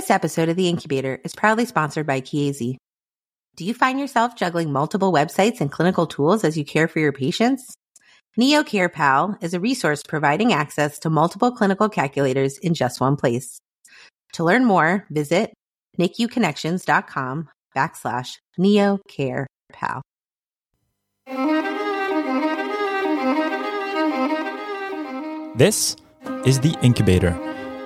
This episode of The Incubator is proudly sponsored by Chiesi. Do you find yourself juggling multiple websites and clinical tools as you care for your patients? Neo Care is a resource providing access to multiple clinical calculators in just one place. To learn more, visit NICUconnections.com backslash Neo Care This is The Incubator,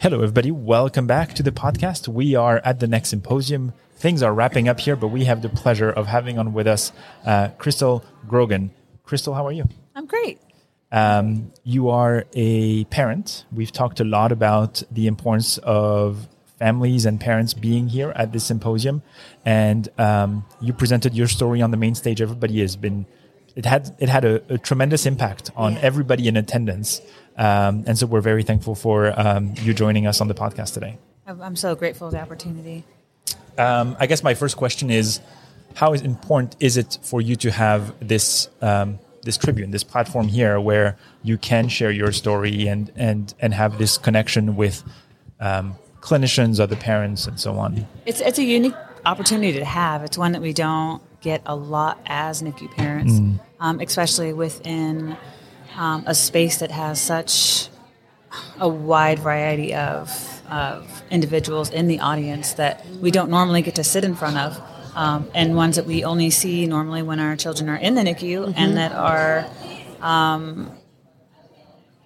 Hello, everybody. Welcome back to the podcast. We are at the NEC symposium. Things are wrapping up here, but we have the pleasure of having on with us uh, Cristal Grogan. Cristal, how are you? I'm great. Um, you are a parent. We've talked a lot about the importance of families and parents being here at this symposium, and um, you presented your story on the main stage. Everybody has been it had it had a, a tremendous impact on Yeah. everybody in attendance, um, and so we're very thankful for um, you joining us on the podcast today. I'm I'm so grateful for the opportunity. Um, I guess my first question is, how is important is it for you to have this um, this tribune, this platform here, where you can share your story and and and have this connection with um, clinicians, other parents, and so on? It's it's a unique opportunity to have. It's one that we don't get a lot as NICU parents, um, especially within um, a space that has such a wide variety of of individuals in the audience that we don't normally get to sit in front of. Um, and ones that we only see normally when our children are in the NICU and that are, um,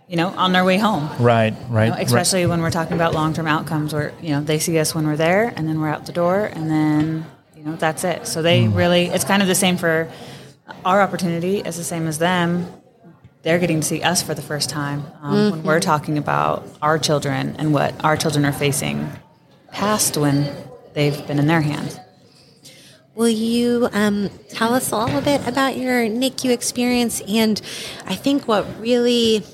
you know, on their way home. Right, right, You know, especially when we're talking about long-term outcomes where you know they see us when we're there and then we're out the door and then you know that's it so they Hmm. really it's kind of the same for our opportunity it's the same as them they're getting to see us for the first time um, when we're talking about our children and what our children are facing past when they've been in their hands Will you um, tell us a little bit about your NICU experience? And I think what really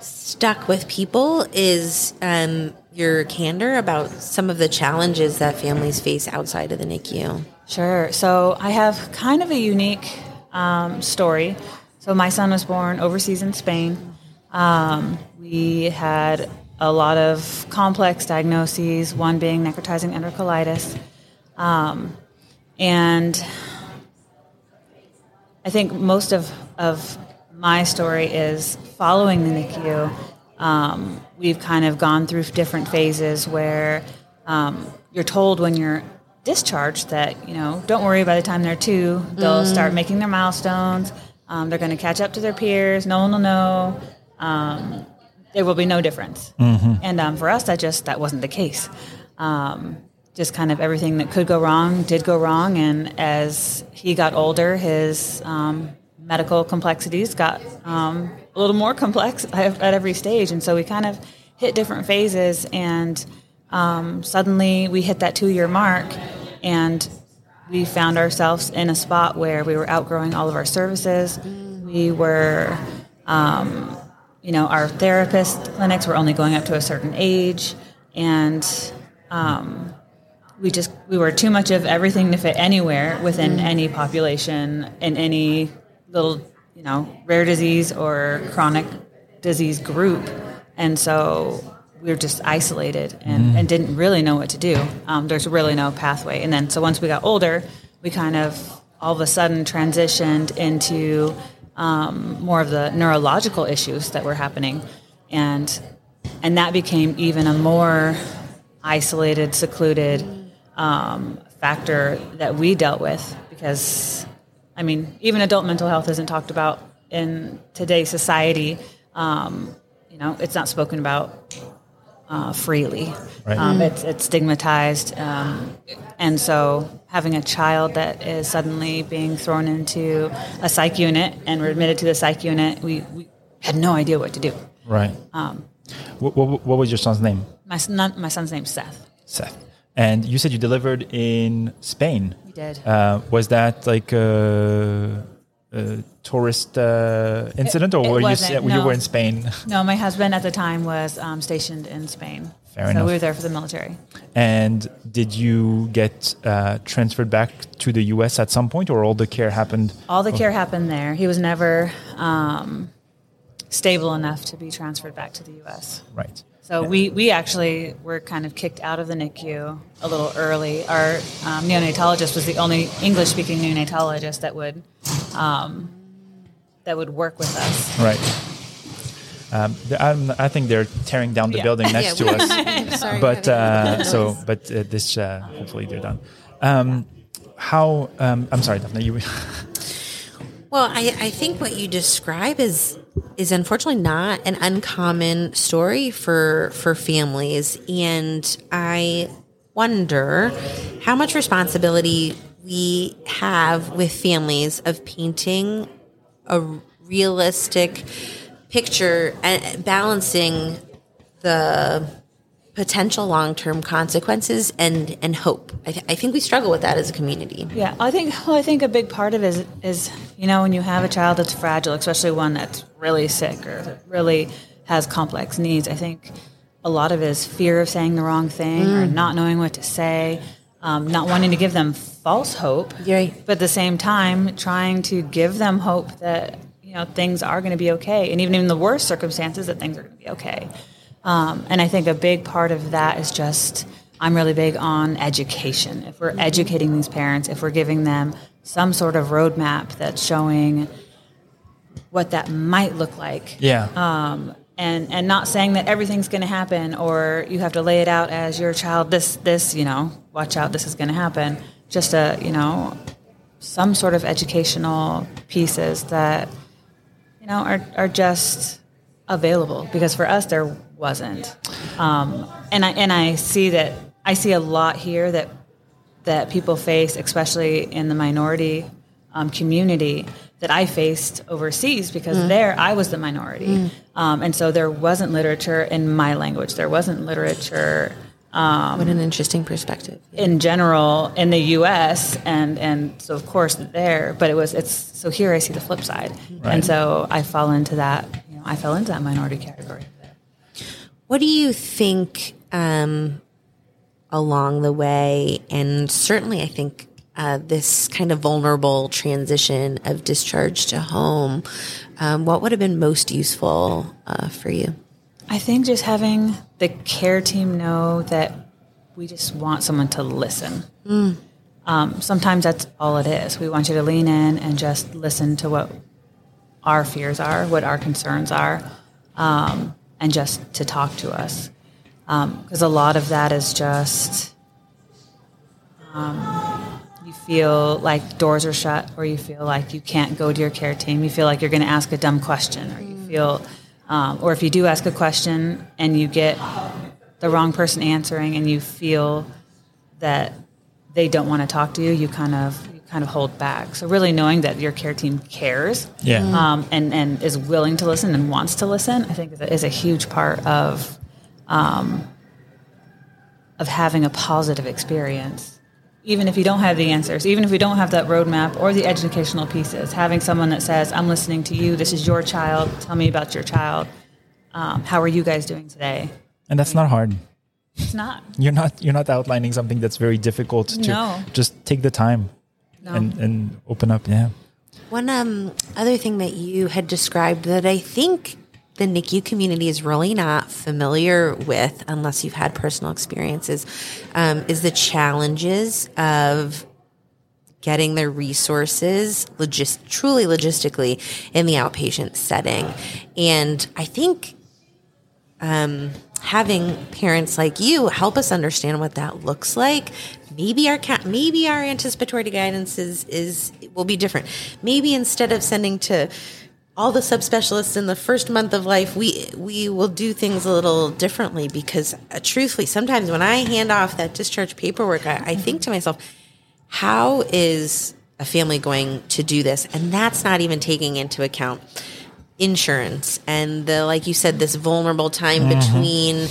stuck with people is um, your candor about some of the challenges that families face outside of the NICU. Sure. So I have kind of a unique um, story. So my son was born overseas in Spain. Um, we had a lot of complex diagnoses, one being necrotizing enterocolitis. Um, and I think most of, of my story is following the NICU. Um, we've kind of gone through different phases where um, you're told when you're discharged that, you know, don't worry, by the time they're two, they'll start making their milestones. Um, they're going to catch up to their peers. No one will know. Um, there will be no difference. And um, for us, that just that wasn't the case. Um, just kind of everything that could go wrong did go wrong, and as he got older, his um, medical complexities got um, a little more complex at at every stage, and so we kind of hit different phases, and um, suddenly we hit that two-year mark, and we found ourselves in a spot where we were outgrowing all of our services. We were um, you know, our therapist clinics were only going up to a certain age, and um, we just we were too much of everything to fit anywhere within any population in any little you know rare disease or chronic disease group, and so we were just isolated and, and didn't really know what to do. Um, there's really no pathway, and then so once we got older, we kind of all of a sudden transitioned into um, more of the neurological issues that were happening, and and that became even a more isolated, secluded um, factor that we dealt with because, I mean, even adult mental health isn't talked about in today's society. Um, you know, it's not spoken about uh, freely. Right. Um, it's, it's stigmatized. Um, and so having a child that is suddenly being thrown into a psych unit and we're admitted to the psych unit, we, we had no idea what to do. Right. Um, what, what, what was your son's name? My, son, my son's name's Seth. Seth. And you said you delivered in Spain. We did. Uh, was that like a, a tourist uh, incident, or it were you you no. were in Spain? No, my husband at the time was um, stationed in Spain. Fair so enough. we were there for the military. And did you get uh, transferred back to the U.S. at some point, or all the care happened? All the care happened there. He was never um, stable enough to be transferred back to the U.S. Right. So we, we actually were kind of kicked out of the NICU a little early. Our um, neonatologist was the only English speaking neonatologist that would um, that would work with us. Right. Um, I'm, think they're tearing down the Yeah. building next to us. Sorry, but uh, so but uh, this uh, hopefully they're done. Um, how? Um, I'm sorry, Daphna. You. Well, I, I think what you describe is is unfortunately not an uncommon story for for families, and I wonder how much responsibility we have with families of painting a realistic picture and balancing the potential long-term consequences and and hope. I, th- I think we struggle with that as a community. Yeah, I think well, I think a big part of it is, is you know when you have a child that's fragile, especially one that's really sick or really has complex needs. I think a lot of it is fear of saying the wrong thing or not knowing what to say, um, not wanting to give them false hope, You're but at the same time trying to give them hope that you know things are going to be okay, and even in the worst circumstances, that things are going to be okay. Um, and I think a big part of that is just I'm really big on education. If we're educating these parents, if we're giving them some sort of roadmap that's showing what that might look like, Yeah. um, and and not saying that everything's going to happen or you have to lay it out as your child this this you know watch out this is going to happen. Just a you know some sort of educational pieces that you know are are just available because for us there wasn't um, and I and I see that I see a lot here that that people face especially in the minority um, community that I faced overseas because there I was the minority um, and so there wasn't literature in my language there wasn't literature what an interesting perspective. in general in the U.S. and and so of course there, but it was it's so here I see the flip side, Right. and so I fall into that. You know, I fell into that minority category. What do you think um, along the way, and certainly I think uh, this kind of vulnerable transition of discharge to home, um, what would have been most useful uh, for you? I think just having the care team know that we just want someone to listen. Um, sometimes that's all it is. We want you to lean in and just listen to what our fears are, what our concerns are, um, and just to talk to us. Because a lot of that is just um, you feel like doors are shut, or you feel like you can't go to your care team. You feel like you're going to ask a dumb question, or you feel, um, or if you do ask a question and you get the wrong person answering, and you feel that they don't want to talk to you, you kind of you kind of hold back. So really knowing that your care team cares, Yeah. um, and and is willing to listen and wants to listen, I think is a, is a huge part of um, of having a positive experience. Even if you don't have the answers, even if we don't have that roadmap or the educational pieces, having someone that says, "I'm listening to you. This is your child. Tell me about your child. Um, how are you guys doing today?" And that's not hard. It's not. You're not you're not outlining something that's very difficult to No. just take the time No. and, and open up. Yeah. One um, other thing that you had described that I think the NICU community is really not familiar with, unless you've had personal experiences, um, is the challenges of getting their resources logis- truly logistically in the outpatient setting. And I think um, having parents like you help us understand what that looks like maybe our maybe our anticipatory guidance is is will be different. Maybe instead of sending to all the subspecialists in the first month of life, we we will do things a little differently because, uh, truthfully, sometimes when I hand off that discharge paperwork, I, I think to myself, how is a family going to do this? And that's not even taking into account insurance and the like you said this vulnerable time between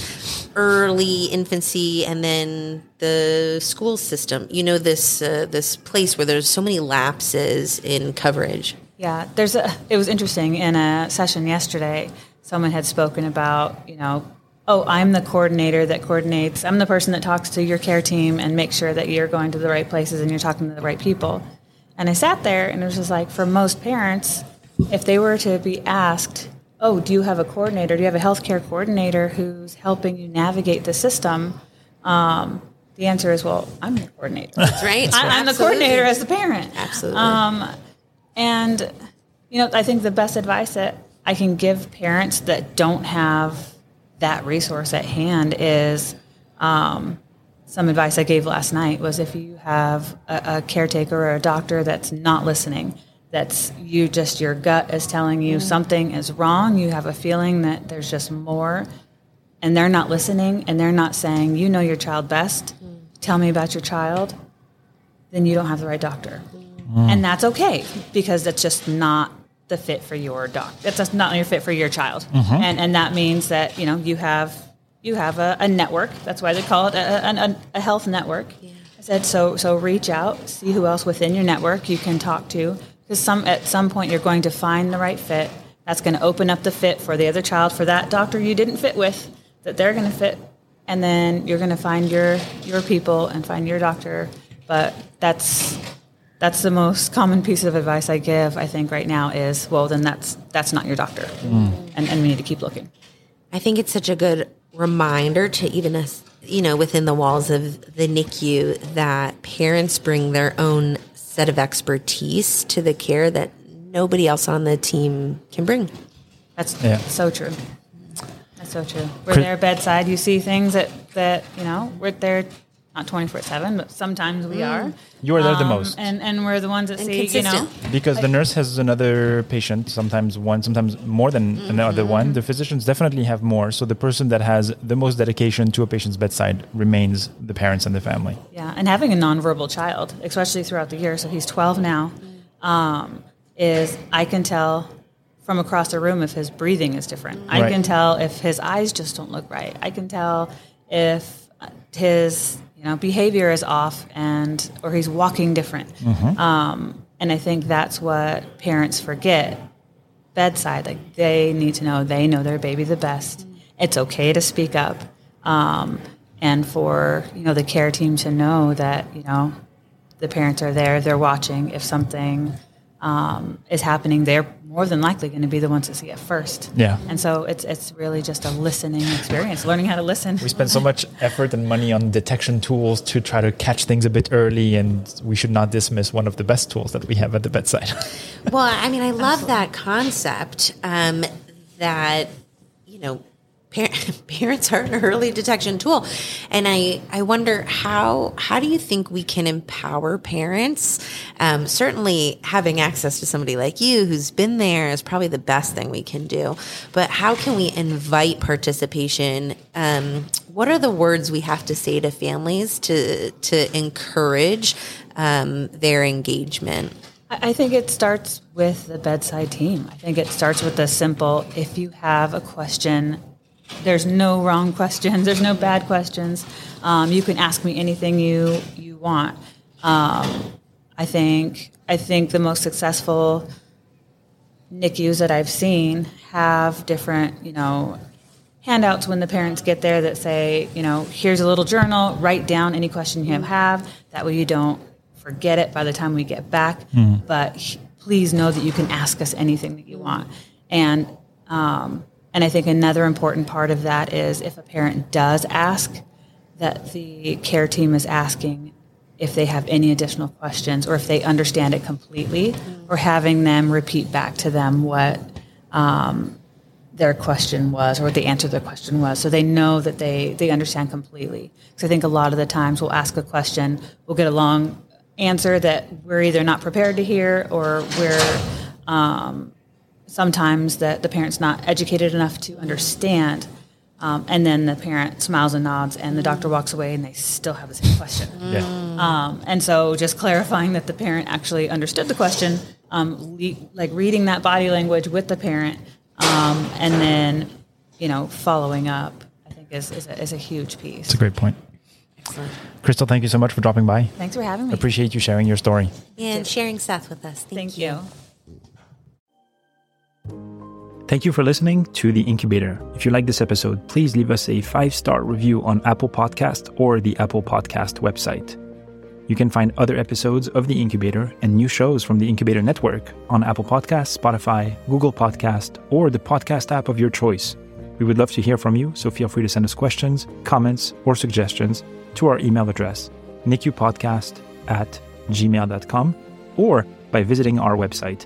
early infancy and then the school system you know this uh, this place where there's so many lapses in coverage Yeah, there's a. It was interesting in a session yesterday. Someone had spoken about, you know, oh, I'm the coordinator that coordinates. I'm the person that talks to your care team and makes sure that you're going to the right places and you're talking to the right people. And I sat there and it was just like, for most parents, if they were to be asked, oh, do you have a coordinator? Do you have a healthcare coordinator who's helping you navigate the system? Um, the answer is, well, I'm the coordinator. that's right I, I'm the coordinator as the parent. absolutely Um, and, you know, I think the best advice that I can give parents that don't have that resource at hand is um, some advice I gave last night was if you have a, a caretaker or a doctor that's not listening, that's you just your gut is telling you mm. something is wrong, you have a feeling that there's just more, and they're not listening and they're not saying, you know your child best, mm. tell me about your child, then you don't have the right doctor. Mm. And that's okay because that's just not the fit for your dog. That's just not your fit for your child. Mm-hmm. And and that means that, you know, you have you have a, a network. That's why they call it a, a, a health network. I said so so reach out, see who else within your network you can talk to because some at some point you're going to find the right fit. That's going to open up the fit for the other child for that doctor you didn't fit with that they're going to fit. And then you're going to find your your people and find your doctor. But that's that's the most common piece of advice I give I think right now is well then that's that's not your doctor. Mm. And, and we need to keep looking. I think it's such a good reminder to even us, you know, within the walls of the NICU that parents bring their own set of expertise to the care that nobody else on the team can bring. that's Yeah. so true that's so true we're Chris- there bedside you see things that that you know we're there not 24 7 but sometimes we are You are there the Um, most. and and we're the ones that And see you know consistent. because the nurse has another patient, sometimes one, sometimes more than another one. The physicians definitely have more. So the person that has the most dedication to a patient's bedside remains the parents and the family. Yeah, and having a nonverbal child, especially throughout the year, so he's 12 now, um, is I can tell from across the room if his breathing is different. I Right. can tell if his eyes just don't look right. I can tell if his you know behavior is off and or he's walking different. Um, and I think that's what parents forget bedside. Like they need to know they know their baby the best. It's okay to speak up, um, and for you know the care team to know that you know the parents are there, they're watching. If something um, is happening, they're more than likely going to be the ones to see it first. Yeah. And so it's it's really just a listening experience, learning how to listen. We spend so much effort and money on detection tools to try to catch things a bit early, and we should not dismiss one of the best tools that we have at the bedside. Well, I mean, I love that concept um, that, you know, par- parents are an early detection tool. And I, I wonder how, how do you think we can empower parents? Um, certainly having access to somebody like you who's been there is probably the best thing we can do. But how can we invite participation? Um, what are the words we have to say to families to, to encourage um, their engagement? I I think it starts with the bedside team. I think it starts with the simple if you have a question, there's no wrong questions, there's no bad questions. Um, you can ask me anything you, you want. Um, I think I think the most successful NICUs that I've seen have different, you know, handouts when the parents get there that say, you know, here's a little journal, write down any question you have. That way you don't forget it by the time we get back. But please know that you can ask us anything that you want. And um, and I think another important part of that is if a parent does ask, that the care team is asking if they have any additional questions or if they understand it completely, or having them repeat back to them what um, their question was or what the answer to their question was. So they know that they they understand completely. Because i think a lot of the times we'll ask a question we'll get a long answer that we're either not prepared to hear or we're um, sometimes that the parent's not educated enough to understand um, and then the parent smiles and nods and the doctor walks away and they still have the same question Yeah. um, and so just clarifying that the parent actually understood the question, um, le- like reading that body language with the parent, um, and then, you know, following up, I think is, is, a, is a huge piece. It's a great point. Cristal, thank you so much for dropping by. Thanks for having me. Appreciate you sharing your story. And sharing Seth with us. Thank, Thank you. Thank you for listening to The Incubator. If you like this episode, please leave us a five star review on Apple Podcast or the Apple Podcast website. You can find other episodes of The Incubator and new shows from the Incubator Network on Apple Podcasts, Spotify, Google Podcast, or the podcast app of your choice. We would love to hear from you, so feel free to send us questions, comments, or suggestions to our email address, nicupodcast at gmail.com, or by visiting our website,